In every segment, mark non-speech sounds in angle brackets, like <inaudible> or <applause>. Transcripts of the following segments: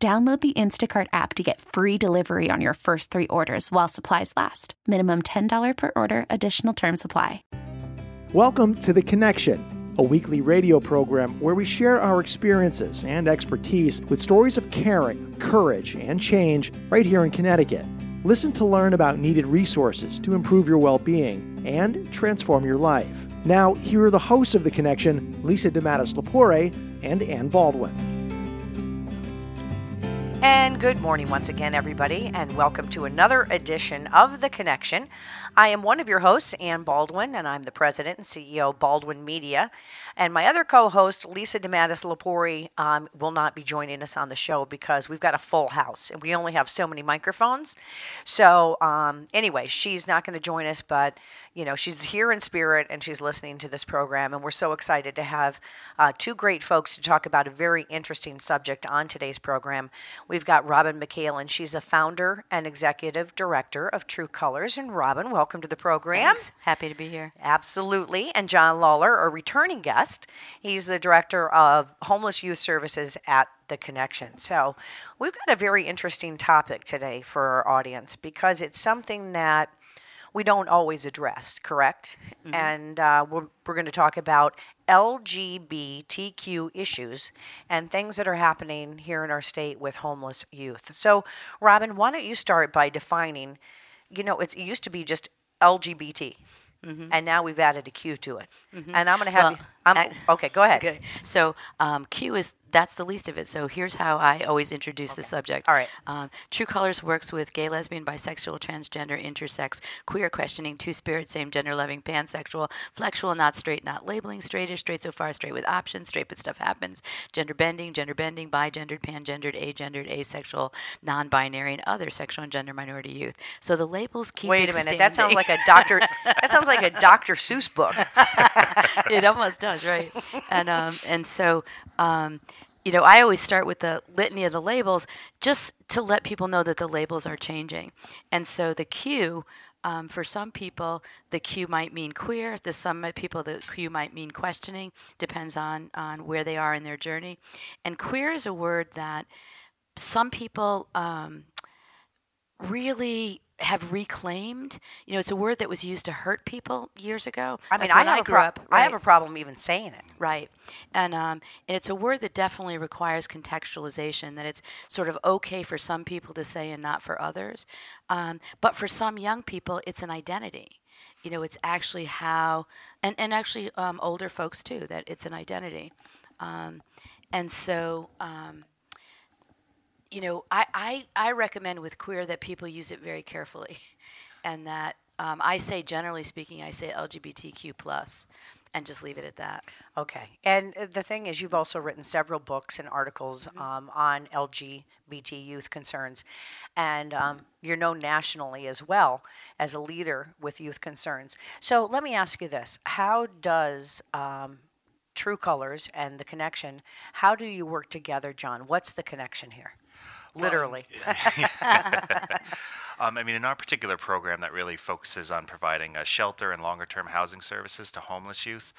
Download the Instacart app to get free delivery on your first three orders while supplies last. Minimum $10 per order, additional term supply. Welcome to The Connection, a weekly radio program where we share our experiences and expertise with stories of caring, courage, and change right here in Connecticut. Listen to learn about needed resources to improve your well being and transform your life. Now, here are the hosts of The Connection, Lisa DeMattis Lapore and Ann Baldwin. And good morning once again, everybody, and welcome to another edition of The Connection. I am one of your hosts, Ann Baldwin, and I'm the president and CEO of Baldwin Media. And my other co host, Lisa DeMattis Lapori, um, will not be joining us on the show because we've got a full house and we only have so many microphones. So, um, anyway, she's not going to join us, but you know, she's here in spirit and she's listening to this program. And we're so excited to have uh, two great folks to talk about a very interesting subject on today's program. We've got Robin McHaelen. She's a founder and executive director of True Colors. And Robin, welcome to the program. Thanks. Happy to be here. Absolutely. And John Lawler, a returning guest. He's the director of homeless youth services at the connection. So, we've got a very interesting topic today for our audience because it's something that we don't always address, correct? Mm-hmm. And uh, we're, we're going to talk about LGBTQ issues and things that are happening here in our state with homeless youth. So, Robin, why don't you start by defining? You know, it used to be just LGBT. Mm-hmm. And now we've added a Q to it. Mm-hmm. And I'm going to have well, you. I'm, okay, go ahead. Okay. So um, Q is that's the least of it. So here's how I always introduce okay. the subject. All right. Um, True Colors works with gay, lesbian, bisexual, transgender, intersex, queer questioning, two spirit, same gender loving, pansexual, flexual, not straight, not labeling, straightish, straight so far, straight with options, straight but stuff happens, gender bending, gender bending, bigendered, pangendered, agendered, asexual, non-binary, and other sexual and gender minority youth. So the labels keep. Wait a minute. That sounds like a doctor. that sounds like a <laughs> Dr. Seuss book. <laughs> it almost does right? and um, and so. Um, you know, I always start with the litany of the labels just to let people know that the labels are changing. And so the Q, um, for some people, the Q might mean queer. The some people, the Q might mean questioning. Depends on on where they are in their journey. And queer is a word that some people um, really have reclaimed. You know, it's a word that was used to hurt people years ago. I mean, I, I, grew pro- up. Right? I have a problem even saying it. Right, and um, and it's a word that definitely requires contextualization. That it's sort of okay for some people to say and not for others, um, but for some young people, it's an identity. You know, it's actually how, and and actually um, older folks too. That it's an identity, um, and so um, you know, I, I, I recommend with queer that people use it very carefully, <laughs> and that um, I say generally speaking, I say LGBTQ plus, and just leave it at that. Okay. And uh, the thing is, you've also written several books and articles mm-hmm. um, on LGBT youth concerns, and um, you're known nationally as well as a leader with youth concerns. So let me ask you this: How does um, True Colors and the connection? How do you work together, John? What's the connection here? Literally. <laughs> <laughs> Um, I mean, in our particular program that really focuses on providing a shelter and longer term housing services to homeless youth,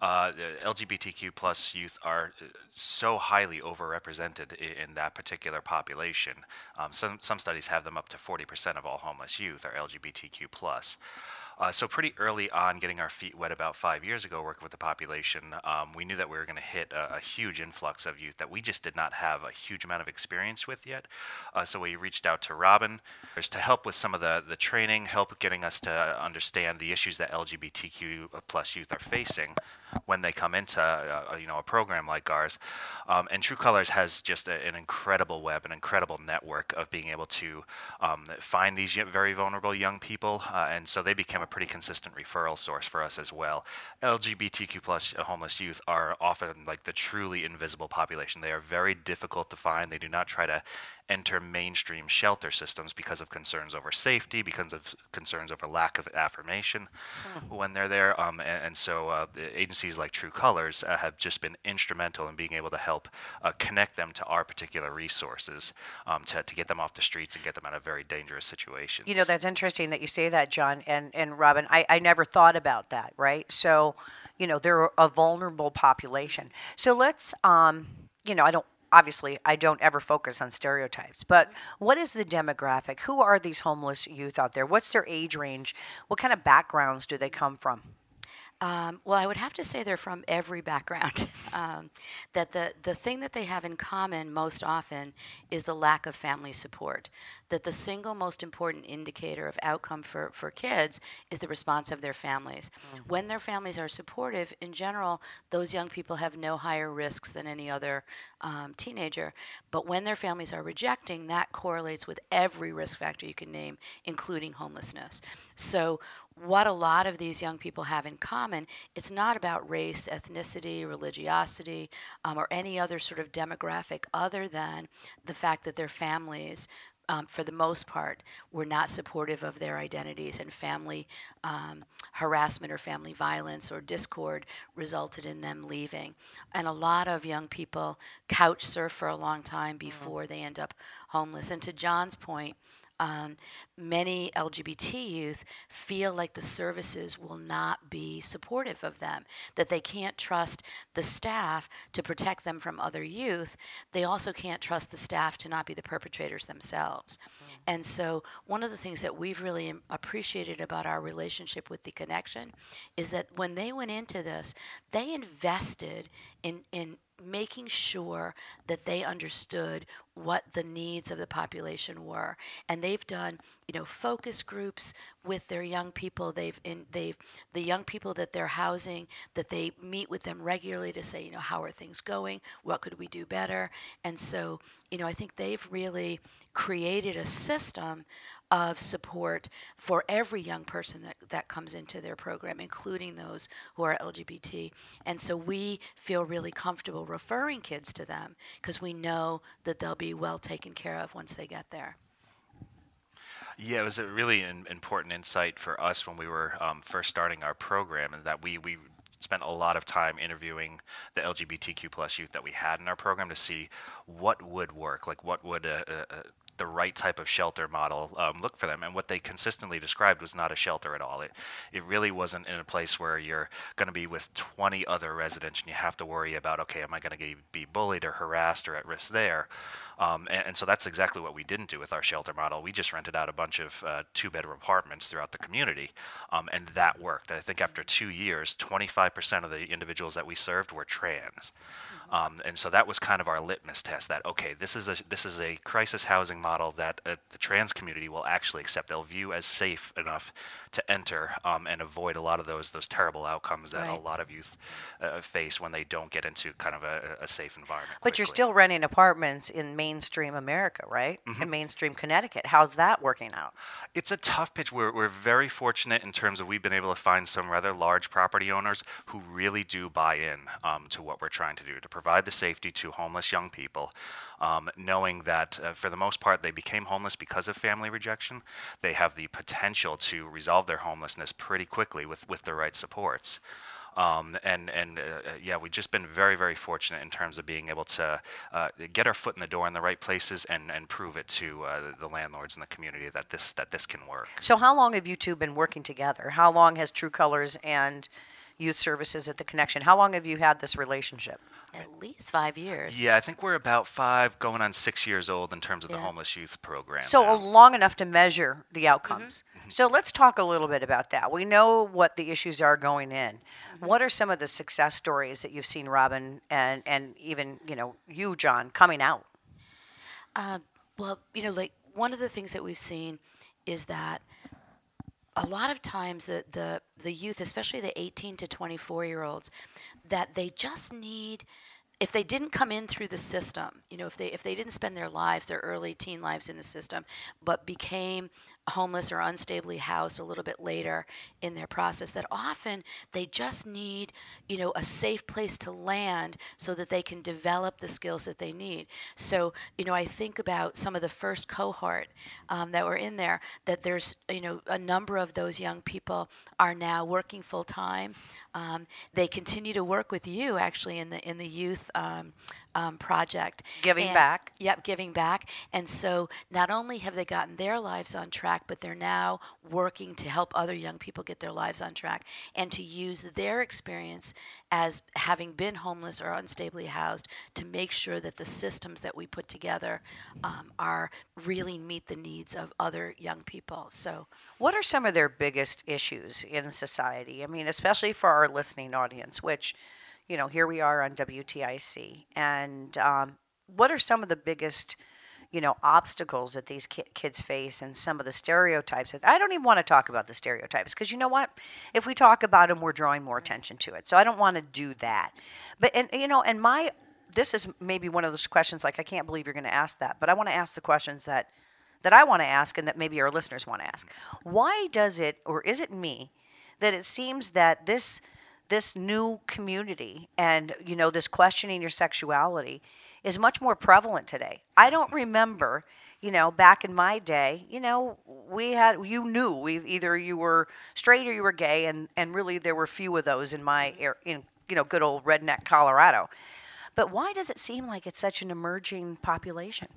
uh, LGBTQ plus youth are uh, so highly overrepresented in, in that particular population. Um, some, some studies have them up to 40% of all homeless youth are LGBTQ plus. Uh, so pretty early on, getting our feet wet about five years ago, working with the population, um, we knew that we were going to hit a, a, huge influx of youth that we just did not have a huge amount of experience with yet. Uh, so we reached out to Robin to help with some of the, the training, help getting us to understand the issues that LGBTQ plus youth are facing when they come into uh, you know a program like ours. Um, and True Colors has just a, an incredible web, an incredible network of being able to um, find these very vulnerable young people, uh, and so they became a pretty consistent referral source for us as well. LGBTQ plus homeless youth are often like the truly invisible population. They are very difficult to find. They do not try to enter mainstream shelter systems because of concerns over safety, because of concerns over lack of affirmation mm. when they're there. Um, and, and, so uh, agencies like True Colors uh, have just been instrumental in being able to help uh, connect them to our particular resources um, to, to get them off the streets and get them out of very dangerous situations. You know, that's interesting that you say that, John and, and Robin. I, I never thought about that, right? So, you know, they're a vulnerable population. So let's, um, you know, I don't obviously I don't ever focus on stereotypes, but what is the demographic? Who are these homeless youth out there? What's their age range? What kind of backgrounds do they come from? Um, well, I would have to say they're from every background. <laughs> um, that the, the thing that they have in common most often is the lack of family support. That the single most important indicator of outcome for, for kids is the response of their families. Mm-hmm. When their families are supportive, in general, those young people have no higher risks than any other um, teenager. But when their families are rejecting, that correlates with every risk factor you can name, including homelessness. So what a lot of these young people have in common, it's not about race, ethnicity, religiosity, um, or any other sort of demographic other than the fact that their families, um, for the most part, were not supportive of their identities, and family um, harassment or family violence or discord resulted in them leaving. And a lot of young people couch surf for a long time mm-hmm. before mm-hmm. they end up homeless. And to John's point, um, many LGBT youth feel like the services will not be supportive of them, that they can't trust the staff to protect them from other youth. They also can't trust the staff to not be the perpetrators themselves. Mm-hmm. And so, one of the things that we've really appreciated about our relationship with The Connection is that when they went into this, they invested in, in making sure that they understood what the needs of the population were. And they've done you know focus groups with their young people. They've in they've the young people that they're housing that they meet with them regularly to say you know how are things going? What could we do better? And so you know i think they've really created a system of support for every young person that, that comes into their program, including those who are LGBT. And so we feel really comfortable referring kids to them because we know that they'll be well taken care of once they get there. Yeah, it was a really in, important insight for us when we were um, first starting our program, and that we we spent a lot of time interviewing the LGBTQ plus youth that we had in our program to see what would work, like what would a, a, the right type of shelter model um, look for them. And what they consistently described was not a shelter at all. It, it really wasn't in a place where you're going to be with 20 other residents and you have to worry about, okay, am I going to be bullied or harassed or at risk there? Um, and, and, so that's exactly what we didn't do with our shelter model. We just rented out a bunch of uh, two bedroom apartments throughout the community, um, and that worked. I think after two years, 25% of the individuals that we served were trans. Um, and so that was kind of our litmus test that okay, this is a this is a crisis housing model that uh, the trans community will actually accept. They'll view as safe enough to enter um, and avoid a lot of those those terrible outcomes that right. a lot of youth uh, face when they don't get into kind of a, a safe environment. But quickly. you're still renting apartments in mainstream America, right? Mm-hmm. In mainstream Connecticut. How's that working out? It's a tough pitch. We're we're very fortunate in terms of we've been able to find some rather large property owners who really do buy in um, to what we're trying to do to provide the safety to homeless young people um, knowing that uh, for the most part they became homeless because of family rejection. They have the potential to resolve their homelessness pretty quickly with, with the right supports. Um, and and uh, uh, yeah, we've just been very very fortunate in terms of being able to uh, get our foot in the door in the right places and, and prove it to uh, the landlords in the community that this that this can work. So how long have you two been working together? How long has True Colors and Youth Services at the Connection? How long have you had this relationship? At least five years. Yeah, I think we're about five, going on six years old in terms of yeah. the homeless youth program. So now. long enough to measure the outcomes. Mm-hmm. So let's talk a little bit about that. We know what the issues are going in. Mm-hmm. What are some of the success stories that you've seen, Robin, and and even you know you, John, coming out? Uh, well, you know, like one of the things that we've seen is that a lot of times the, the, the youth, especially the 18 to 24 year olds, that they just need if they didn't come in through the system, you know, if they if they didn't spend their lives, their early teen lives in the system, but became homeless or unstably housed a little bit later in their process that often they just need you know a safe place to land so that they can develop the skills that they need. So you know i think about some of the first cohort um, that were in there that there's you know a number of those young people are now working full time. Um, they continue to work with you actually in the in the youth um, um, project. Giving And- back. Yep, giving back. And so not only have they gotten their lives on track, but they're now working to help other young people get their lives on track and to use their experience as having been homeless or unstably housed to make sure that the systems that we put together um, are really meet the needs of other young people. So What are some of their biggest issues in society? I mean, especially for our listening audience, which, you know, here we are on WTIC. And um, what are some of the biggest, you know, obstacles that these ki- kids face and some of the stereotypes? That, I don't even want to talk about the stereotypes because you know what? If we talk about them, we're drawing more attention to it. So I don't want to do that. But, and, you know, and my, this is maybe one of those questions like, I can't believe you're going to ask that, but I want to ask the questions that that I want to ask and that maybe our listeners want to ask. Why does it or is it me that it seems that this this new community and you know this questioning your sexuality is much more prevalent today. I don't remember, you know, back in my day, you know, we had you knew we either you were straight or you were gay and and really there were few of those in my air in you know good old redneck Colorado. But why does it seem like it's such an emerging population?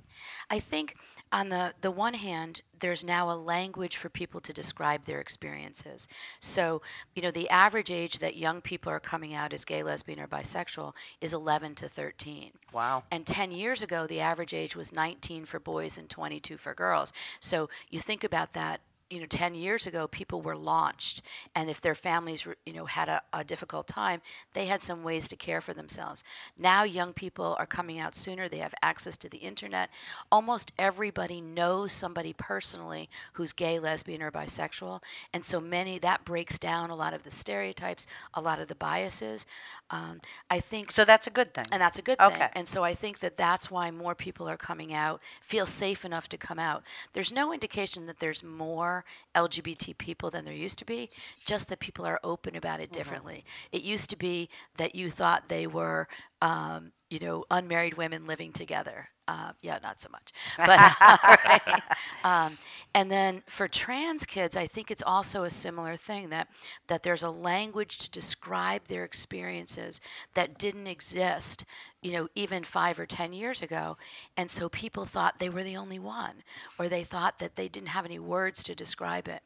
I think on the, the one hand, there's now a language for people to describe their experiences. So, you know, the average age that young people are coming out as gay, lesbian, or bisexual is 11 to 13. Wow. And 10 years ago, the average age was 19 for boys and 22 for girls. So you think about that you know 10 years ago people were launched and if their families were- you know had a, a difficult time they had some ways to care for themselves now young people are coming out sooner they have access to the internet almost everybody knows somebody personally who's gay lesbian or bisexual and so many that breaks down a lot of the stereotypes a lot of the biases um, i think So that's a good thing. and that's a good thing. Okay. And so I think that that's why more people are coming out, feel safe enough to come out. There's no indication that there's more LGBT people than there used to be, just that people are open about it differently. It used to be that you thought they were, um, you know, unmarried women living together. Uh, yeah, not so much. <laughs> But <laughs> right. um, and then for trans kids, I think it's also a similar thing that that there's a language to describe their experiences that didn't exist, you know, even five or ten years ago, and so people thought they were the only one, or they thought that they didn't have any words to describe it.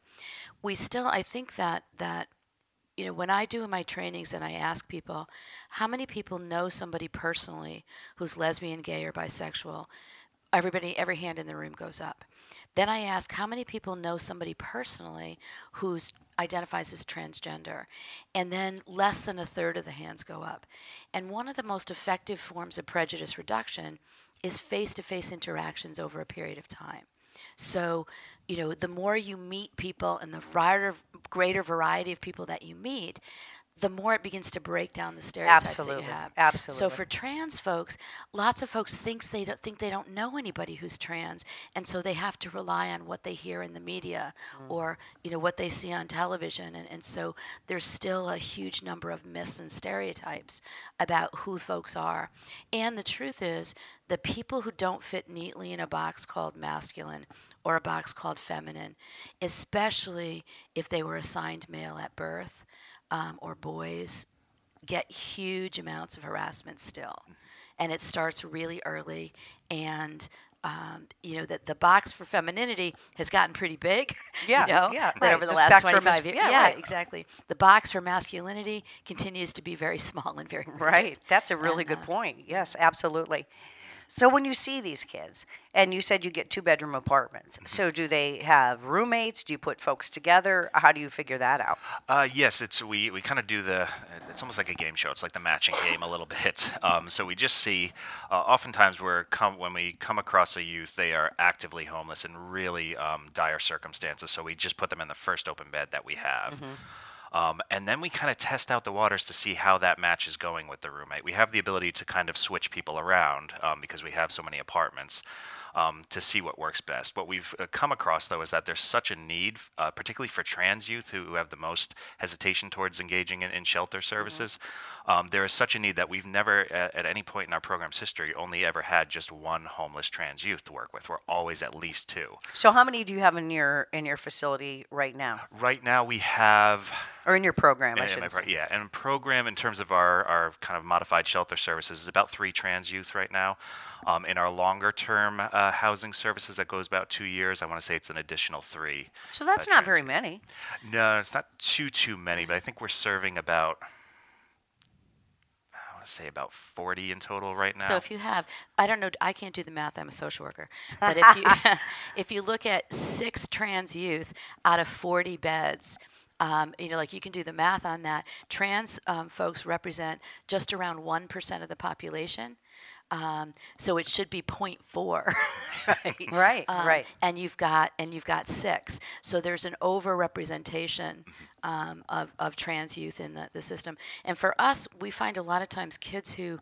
We still, I think that that you know, when I do my trainings and I ask people, how many people know somebody personally who's lesbian, gay, or bisexual? Everybody, every hand in the room goes up. Then I ask, how many people know somebody personally who's identifies as transgender? And then less than a third of the hands go up. And one of the most effective forms of prejudice reduction is face to face interactions over a period of time. So, you know, the more you meet people and the wider, greater variety of people that you meet, the more it begins to break down the stereotypes Absolutely. that you have. Absolutely. So for trans folks, lots of folks thinks they don't think they don't know anybody who's trans, and so they have to rely on what they hear in the media mm. or you know what they see on television, and, and so there's still a huge number of myths and stereotypes about who folks are. And the truth is, the people who don't fit neatly in a box called masculine or a box called feminine, especially if they were assigned male at birth um, or boys, get huge amounts of harassment still. And it starts really early. And, um, you know, that the box for femininity has gotten pretty big. <laughs> Yeah, you know, yeah, that right. over the, The last 25 years. yeah, Yeah, right. exactly. The box for masculinity continues to be very <laughs> small and very rigid. Right. That's a really And, good uh, point. Yes, absolutely. So when you see these kids, and you said you get two bedroom apartments, so do they have roommates? Do you put folks together? How do you figure that out? Uh, yes, it's we, we kind of do the it's almost like a game show. It's like the matching game a little bit. <laughs> Um, so we just see uh, oftentimes we're come when we come across a youth, they are actively homeless in really um, dire circumstances. So we just put them in the first open bed that we have. Um, and then we kind of test out the waters to see how that match is going with the roommate. We have the ability to kind of switch people around um, because we have so many apartments um, to see what works best. What we've uh, come across, though, is that there's such a need, uh, particularly for trans youth who, have the most hesitation towards engaging in, in shelter mm-hmm. services. Mm-hmm. Um, there is such a need that we've never, at, at, any point in our program's history, only ever had just one homeless trans youth to work with. We're always at least two. So, how many do you have in your in your facility right now? Right now, we have or in your program, I should say. Yeah, and program in terms of our, our kind of modified shelter services is about three trans youth right now. Um, in our longer term uh, housing services, that goes about two years. I want to say it's an additional three. So that's uh, not very many. No, it's not too too many, but I think we're serving about. I want to say about 40 in total right now. So if you have, I don't know, I can't do the math. I'm a social worker, <laughs> but if you <laughs> if you look at six trans youth out of 40 beds, um, you know, like you can do the math on that. Trans um, folks represent just around 1% of the population. Um, so it should be 0.4, <laughs> right? Right, um, right. And you've got and you've got six. So there's an overrepresentation um, of of trans youth in the, the system. And for us, we find a lot of times kids who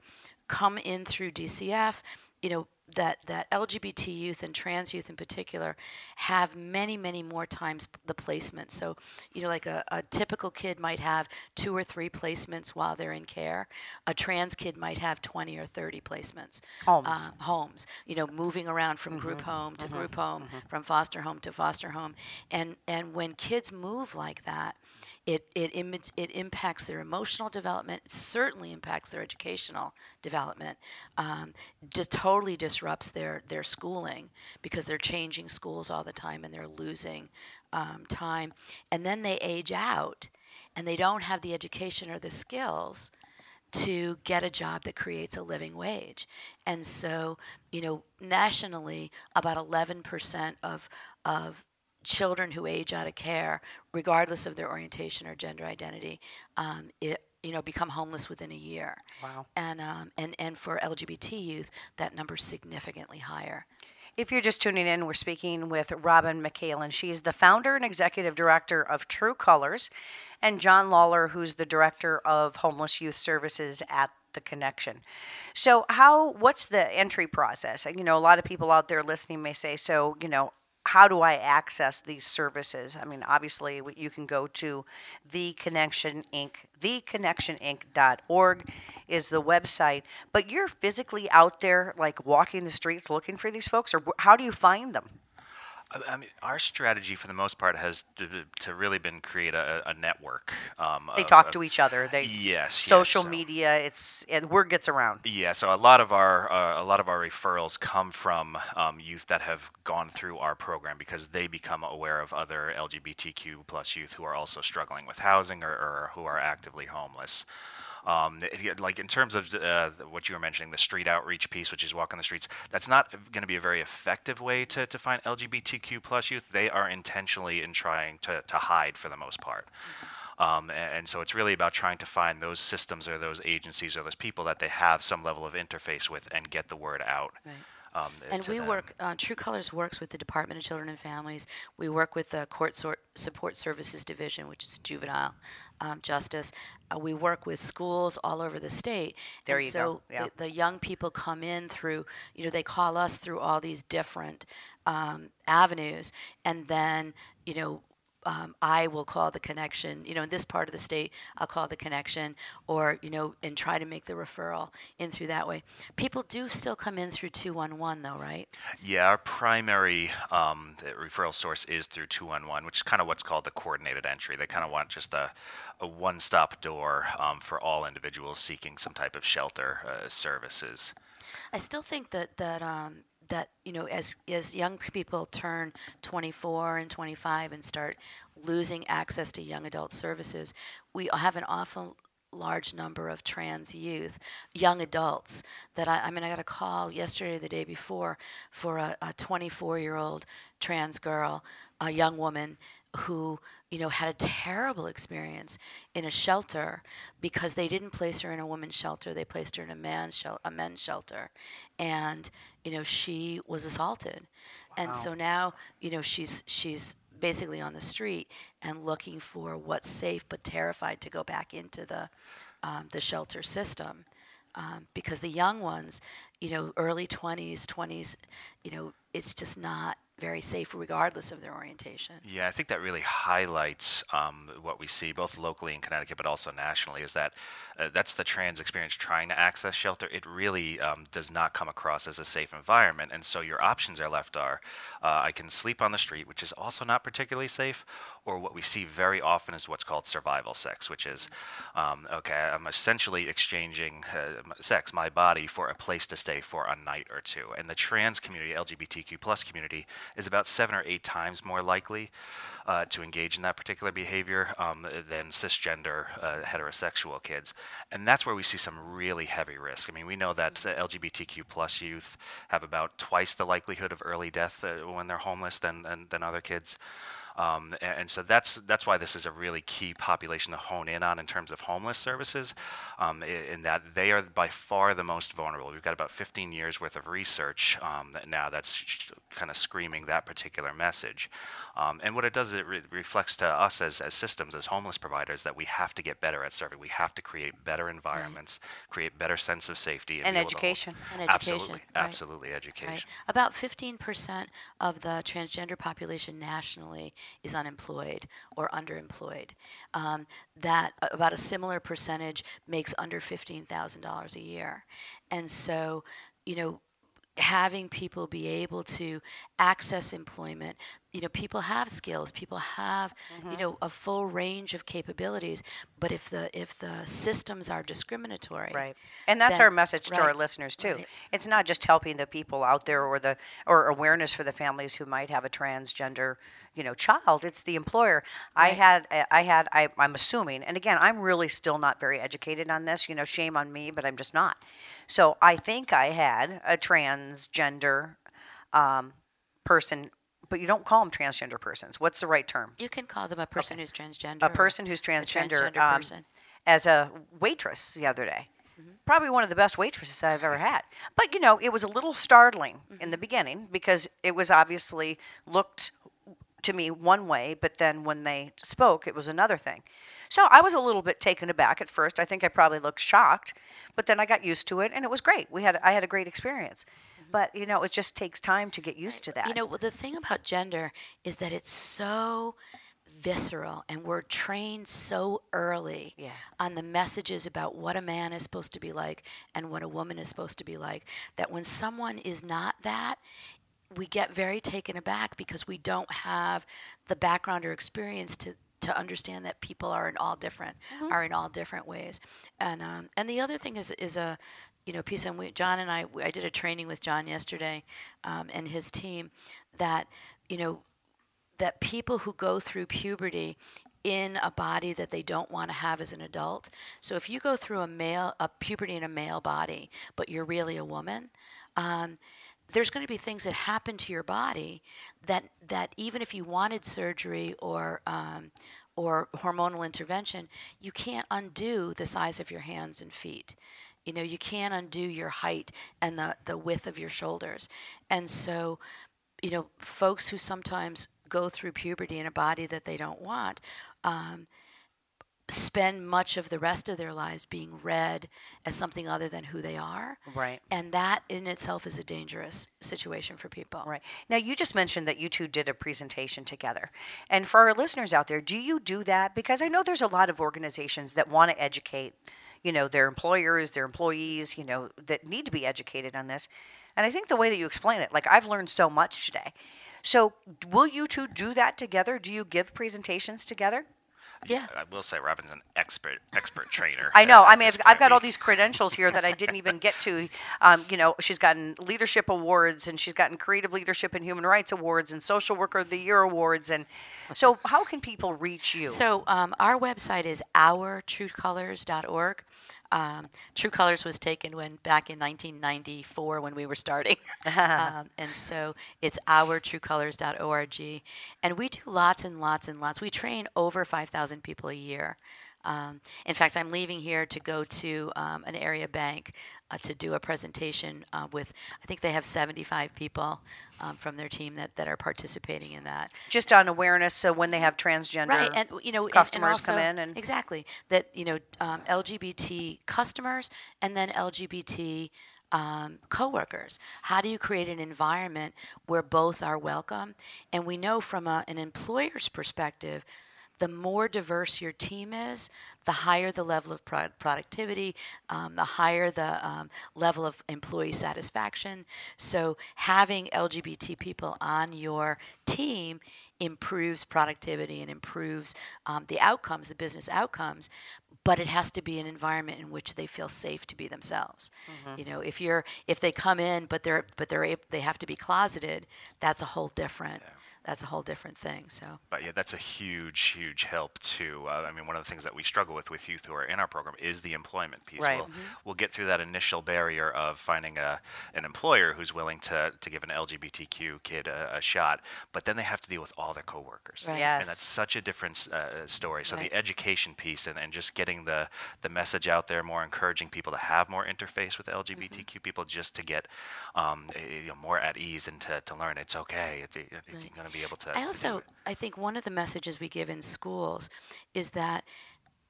come in through DCF, you know, that that LGBT youth and trans youth in particular have many many more times the placement. So you know, like a, a typical kid might have two or three placements while they're in care. A trans kid might have twenty or thirty placements. Homes. Um, homes. You know, moving around from mm-hmm. group home to mm-hmm. group home, mm-hmm. from foster home to foster home, and and when kids move like that it, it, Im- it impacts their emotional development, it certainly impacts their educational development, um, just totally disrupts their, their schooling because they're changing schools all the time and they're losing um, time. And then they age out and they don't have the education or the skills to get a job that creates a living wage. And so, you know, nationally, about 11% of, of children who age out of care, regardless of their orientation or gender identity, um, it, you know, become homeless within a year. Wow. And, um, and, and for LGBT youth, that number's significantly higher. If you're just tuning in, we're speaking with Robin McHaelen. She's the founder and executive director of True Colors, and John Lawler, who's the director of homeless youth services at the connection. So, how? What's the entry process? You know, a lot of people out there listening may say, "So, you know, how do I access these services? I mean, obviously, you can go to the Connection Inc. TheConnectionInc.org is the website, but you're physically out there, like walking the streets looking for these folks, or how do you find them? I mean, our strategy for the most part has to, to really been create a, a network. Um, they of, talk to each other. They yes, social yes, so. media. It's it, word gets around. Yeah, so a lot of our uh, a lot of our referrals come from um, youth that have gone through our program because they become aware of other LGBTQ plus youth who are also struggling with housing or, or who are actively homeless. Um, like in terms of uh, what you were mentioning, the street outreach piece, which is walking the streets, that's not going to be a very effective way to, to find LGBTQ plus youth. They are intentionally in trying to, to hide for the most part. Um, and, and, so it's really about trying to find those systems or those agencies or those people that they have some level of interface with and get the word out. Right. Um, and we them. work, uh, True Colors works with the Department of Children and Families. We work with the Court Sort Support Services Division, which is juvenile um, justice. Uh, we work with schools all over the state. There and you so go. Yeah. The, the, young people come in through, you know, they call us through all these different um, avenues. And then, you know, um, I will call the connection, you know, in this part of the state, I'll call the connection or, you know, and try to make the referral in through that way. People do still come in through 211, though, right? Yeah, our primary um, referral source is through 211, which is kind of what's called the coordinated entry. They kind of want just a, a one stop door um, for all individuals seeking some type of shelter uh, services. I still think that, that um, that you know as as young people turn 24 and 25 and start losing access to young adult services we have an awful large number of trans youth young adults that i, I mean i got a call yesterday the day before for a 24 year old trans girl a young woman who you know had a terrible experience in a shelter because they didn't place her in a women's shelter they placed her in a man's shel- a men's shelter. And you know she was assaulted wow. and so now you know she's she's basically on the street and looking for what's safe but terrified to go back into the um, the shelter system um, because the young ones, you know, early 20s, 20s, you know, it's just not very safe regardless of their orientation. Yeah, I think that really highlights um, what we see both locally in Connecticut, but also nationally, is that uh, that's the trans experience trying to access shelter. It really um, does not come across as a safe environment, and so your options are left are uh, I can sleep on the street, which is also not particularly safe, or what we see very often is what's called survival sex, which is um, okay, I'm essentially exchanging uh, sex, my body, for a place to stay for a night or two. And the trans community, LGBTQ plus community, is about seven or eight times more likely uh, to engage in that particular behavior um, than cisgender uh, heterosexual kids. And that's where we see some really heavy risk. I mean, we know that uh, LGBTQ plus youth have about twice the likelihood of early death uh, when they're homeless than, than, than other kids. Um, and, and, so that's that's why this is a really key population to hone in on in terms of homeless services, um, in, that they are by far the most vulnerable. We've got about 15 years worth of research um, that now that's kind of screaming that particular message. Um, and what it does is it re- reflects to us as, as systems, as homeless providers, that we have to get better at serving. We have to create better environments, right. create better sense of safety, and, and education. And education. Absolutely, right. absolutely, education. Right. About 15% of the transgender population nationally is unemployed or underemployed. Um, that about a similar percentage makes under $15,000 a year. And so, you know, having people be able to access employment. You know people have skills people have mm-hmm. you know a full range of capabilities but if the if the systems are discriminatory right. And that's then, our message right, to our listeners too. Right. it's not just helping the people out there or the or awareness for the families who might have a transgender you know child. It's the employer. Right. i had i had I, i'm assuming and again i'm really still not very educated on this you know shame on me but i'm just not. So i think i had a transgender um, person but you don't call them transgender persons. What's the right term? You can call them a person okay. who's transgender. A person who's transgender. transgender um, person. As a waitress the other day. Mm-hmm. Probably one of the best waitresses I've ever had. But, you know, it was a little startling mm-hmm. in the beginning because it was obviously looked to me one way, but then when they spoke, it was another thing. So I was a little bit taken aback at first. I think I probably looked shocked, but then I got used to it, and it was great. We had I had a great experience. But you know, it just takes time to get used to that. You know, the thing about gender is that it's so visceral and we're trained so early yeah. on the messages about what a man is supposed to be like and what a woman is supposed to be like that when someone is not that we get very taken aback because we don't have the background or experience to to understand that people are in all different mm-hmm. are in all different ways and um, and the other thing is is a you know, piece. And we, John and I, I did a training with John yesterday um, and his team that, you know, that people who go through puberty in a body that they don't want to have as an adult. So if you go through a male, a puberty in a male body, but you're really a woman, um, there's going to be things that happen to your body that that even if you wanted surgery or um, or hormonal intervention, you can't undo the size of your hands and feet. You know, you can't undo your height and the, the width of your shoulders. And so, you know, folks who sometimes go through puberty in a body that they don't want um, spend much of the rest of their lives being read as something other than who they are. Right. And that in itself is a dangerous situation for people. Right. Now, you just mentioned that you two did a presentation together. And for our listeners out there, do you do that? Because I know there's a lot of organizations that want to educate you know, their employers, their employees, you know, that need to be educated on this. And I think the way that you explain it, like I've learned so much today. So, will you two do that together? Do you give presentations together? Yeah. I will say Robin's an expert expert trainer. I know. I mean, I've, I've, got all these credentials here that I didn't even get to. <laughs> Um, you know, she's gotten leadership awards and she's gotten creative leadership and human rights awards and social worker of the year awards. And so, how can people reach you? So, um, our website is ourtruecolors.org. Um, True Colors was taken when back in 1994 when we were starting, <laughs> um, and so it's our ourtruecolors.org, and we do lots and lots and lots. We train over 5,000 people a year Um, in fact, I'm leaving here to go to um, an area bank uh, to do a presentation uh, with, I think they have 75 people um, from their team that, that are participating in that. Just on awareness, so when they have transgender Right, and you know, and- and customers come in and exactly that you know um, LGBT customers and then LGBT um, coworkers. How do you create an environment where both are welcome? And we know from a, an employer's perspective. The more diverse your team is, the higher the level of pro- productivity, um, the higher the um, level of employee satisfaction. So, having LGBT people on your team improves productivity and improves um, the outcomes, the business outcomes. But it has to be an environment in which they feel safe to be themselves. You know, if you're if they come in but they're but they're they have to be closeted, that's a whole different that's a whole different thing. So But yeah, that's a huge, huge help too. Uh, I mean, one of the things that we struggle with with youth who are in our program is the employment piece. Right. We'll, we'll get through that initial barrier of finding a an employer who's willing to, to give an LGBTQ kid a, a shot, but then they have to deal with all their coworkers. Right. Yes. And that's such a different uh, story. So Right. the education piece and, and just getting the, the message out there, more encouraging people to have more interface with LGBTQ Mm-hmm. people just to get um, you know, more at ease and to, to learn it's okay. It, it- You're going to be able to. I also. I think one of the messages we give in schools is that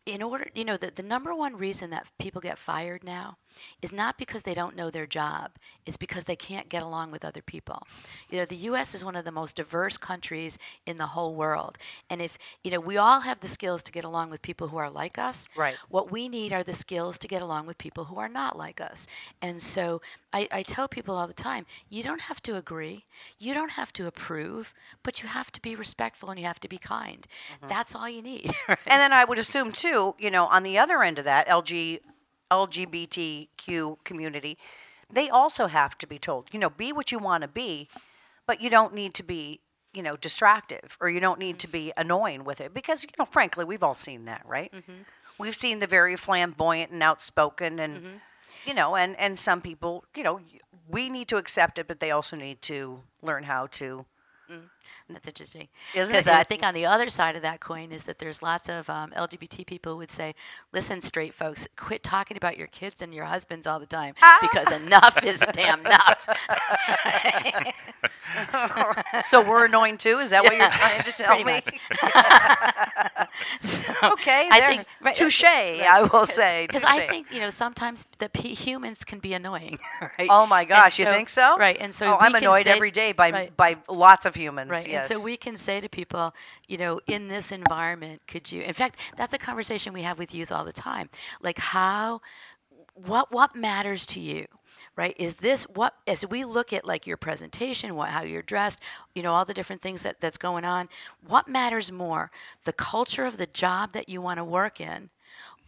in order you know the, the number one reason that people get fired now is not because they don't know their job it's because they can't get along with other people you know the us is one of the most diverse countries in the whole world and if you know we all have the skills to get along with people who are like us Right. what we need are the skills to get along with people who are not like us. And so I, I tell people all the time you don't have to agree, you don't have to approve, but you have to be respectful and you have to be kind. Mm-hmm. That's all you need. <laughs> right? And then I would assume too, you know, on the other end of that, LG, LGBTQ community, they also have to be told, you know, be what you want to be, but you don't need to be, you know, distractive or you don't need to be annoying with it because, you know, frankly, we've all seen that, right? Mm-hmm. We've seen the very flamboyant and outspoken and, mm-hmm. you know, and and some people, you know, we need to accept it, but they also need to learn how to. Mm. That's interesting. Because? I think on the other side of that coin is that there's lots of um, LGBT people who would say, "Listen, straight folks, quit talking about your kids and your husbands all the time because <laughs> enough is damn enough." <laughs> <laughs> So we're annoying too. Is that what you're trying to tell me? So Okay, I think right, touche. right. I will say Because I think you know sometimes the p- humans can be annoying. Right? Oh my gosh, you think so? Right, and so oh, I'm annoyed every day by right, by lots of humans. Right, Yes. and so we can say to people, you know, in this environment, could you? In fact, that's a conversation we have with youth all the time. Like how, what what matters to you? Right? Is this what as we look at like your presentation, what how you're dressed, you know, all the different things that, that's going on, what matters more? The culture of the job that you want to work in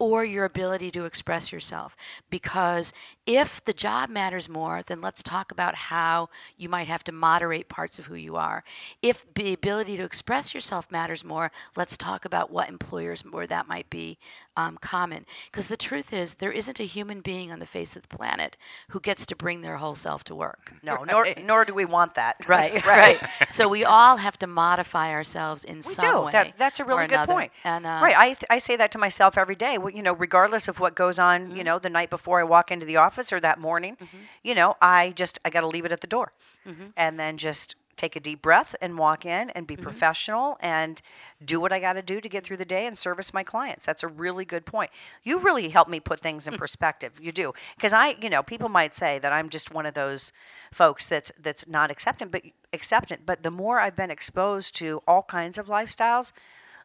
or your ability to express yourself. Because if the job matters more, then let's talk about how you might have to moderate parts of who you are. If the ability to express yourself matters more, let's talk about what employers where that might be um, common. Because the truth is, there isn't a human being on the face of the planet who gets to bring their whole self to work. no, nor nor do we want that. Right, <laughs> right. So we all have to modify ourselves in We some do. way. That, that's a really good another. point. And uh, right, I, th- I say that to myself every day. Well, You know, regardless of what goes on, Mm-hmm. you know, the night before I walk into the office or that morning, you know, I just I got to leave it at the door, Mm-hmm. and then just take a deep breath and walk in and be professional and do what I got to do to get through the day and service my clients. That's a really good point. You really help me put things in <laughs> perspective. You do because I, you know, people might say that I'm just one of those folks that's that's not acceptant, but acceptant. But the more I've been exposed to all kinds of lifestyles,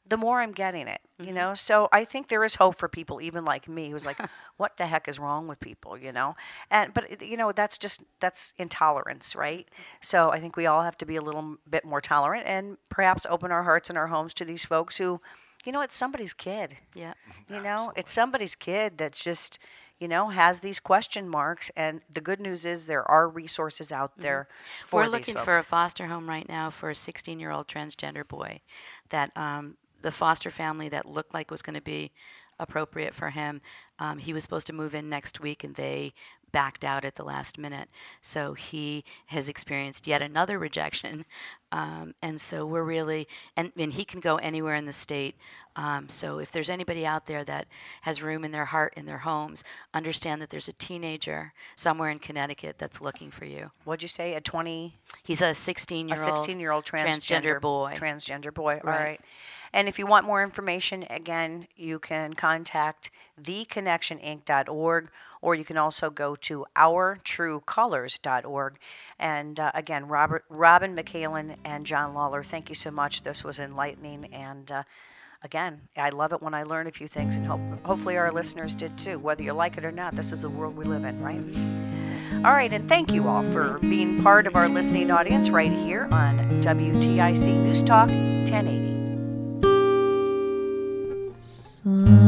the more I'm getting it, you know. So I think there is hope for people, even like me, who's like, <laughs> "What the heck is wrong with people?" You know. And but you know, that's just that's intolerance, right? So I think we all have to be a little bit more tolerant and perhaps open our hearts and our homes to these folks who, you know, it's somebody's kid. yeah. <laughs> You know, it's somebody's kid that's just, you know, has these question marks. And the good news is there are resources out there for We're these looking folks. for a foster home right now for a 16 year old transgender boy that um, the foster family that looked like was going to be appropriate for him. Um, he was supposed to move in next week, and they backed out at the last minute. So he has experienced yet another <laughs> rejection. Um, and so we're really, and, and he can go anywhere in the state. Um, so if there's anybody out there that has room in their heart, in their homes, understand that there's a teenager somewhere in Connecticut that's looking for you. What'd you say? A 20? He's a 16 year old. 16 year old transgender boy. Transgender boy. All Right. right. And if you want more information, again, you can contact theconnectioninc.org or you can also go to ourtruecolors.org. And uh, again, Robert, Robin McHaelen and John Lawler, thank you so much. This was enlightening. And uh, again, I love it when I learn a few things, and hope, hopefully our listeners did too. Whether you like it or not, this is the world we live in, right? All right, and thank you all for being part of our listening audience right here on WTIC News Talk 1080. Somewhere